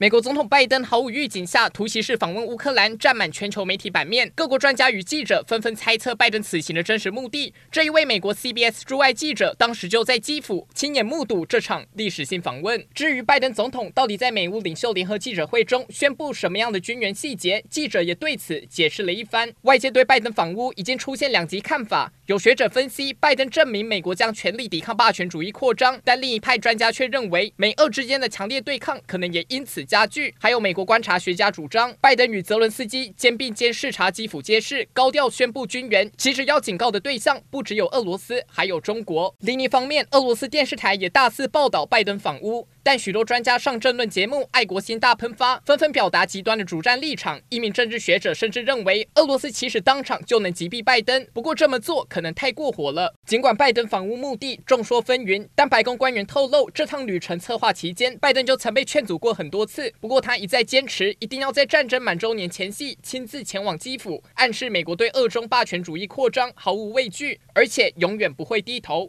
美国总统拜登毫无预警下突袭式访问乌克兰，占满全球媒体版面。各国专家与记者纷纷猜测拜登此行的真实目的。这一位美国 CBS 驻外记者当时就在基辅亲眼目睹这场历史性访问。至于拜登总统到底在美乌领袖联合记者会中宣布什么样的军援细节，记者也对此解释了一番。外界对拜登访乌已经出现两极看法。有学者分析，拜登证明美国将全力抵抗霸权主义扩张，但另一派专家却认为，美俄之间的强烈对抗可能也因此加剧，还有美国观察学家主张，拜登与泽伦斯基肩并肩视察基辅街市，高调宣布军援。其实要警告的对象不只有俄罗斯，还有中国。另一方面，俄罗斯电视台也大肆报道拜登访乌。但许多专家上政论节目，爱国心大喷发，纷纷表达极端的主战立场。一名政治学者甚至认为，俄罗斯其实当场就能击毙拜登，不过这么做可能太过火了。尽管拜登访乌目的众说纷纭，但白宫官员透露，这趟旅程策划期间，拜登就曾被劝阻过很多次。不过他一再坚持，一定要在战争满周年前夕亲自前往基辅，暗示美国对俄中霸权主义扩张毫无畏惧，而且永远不会低头。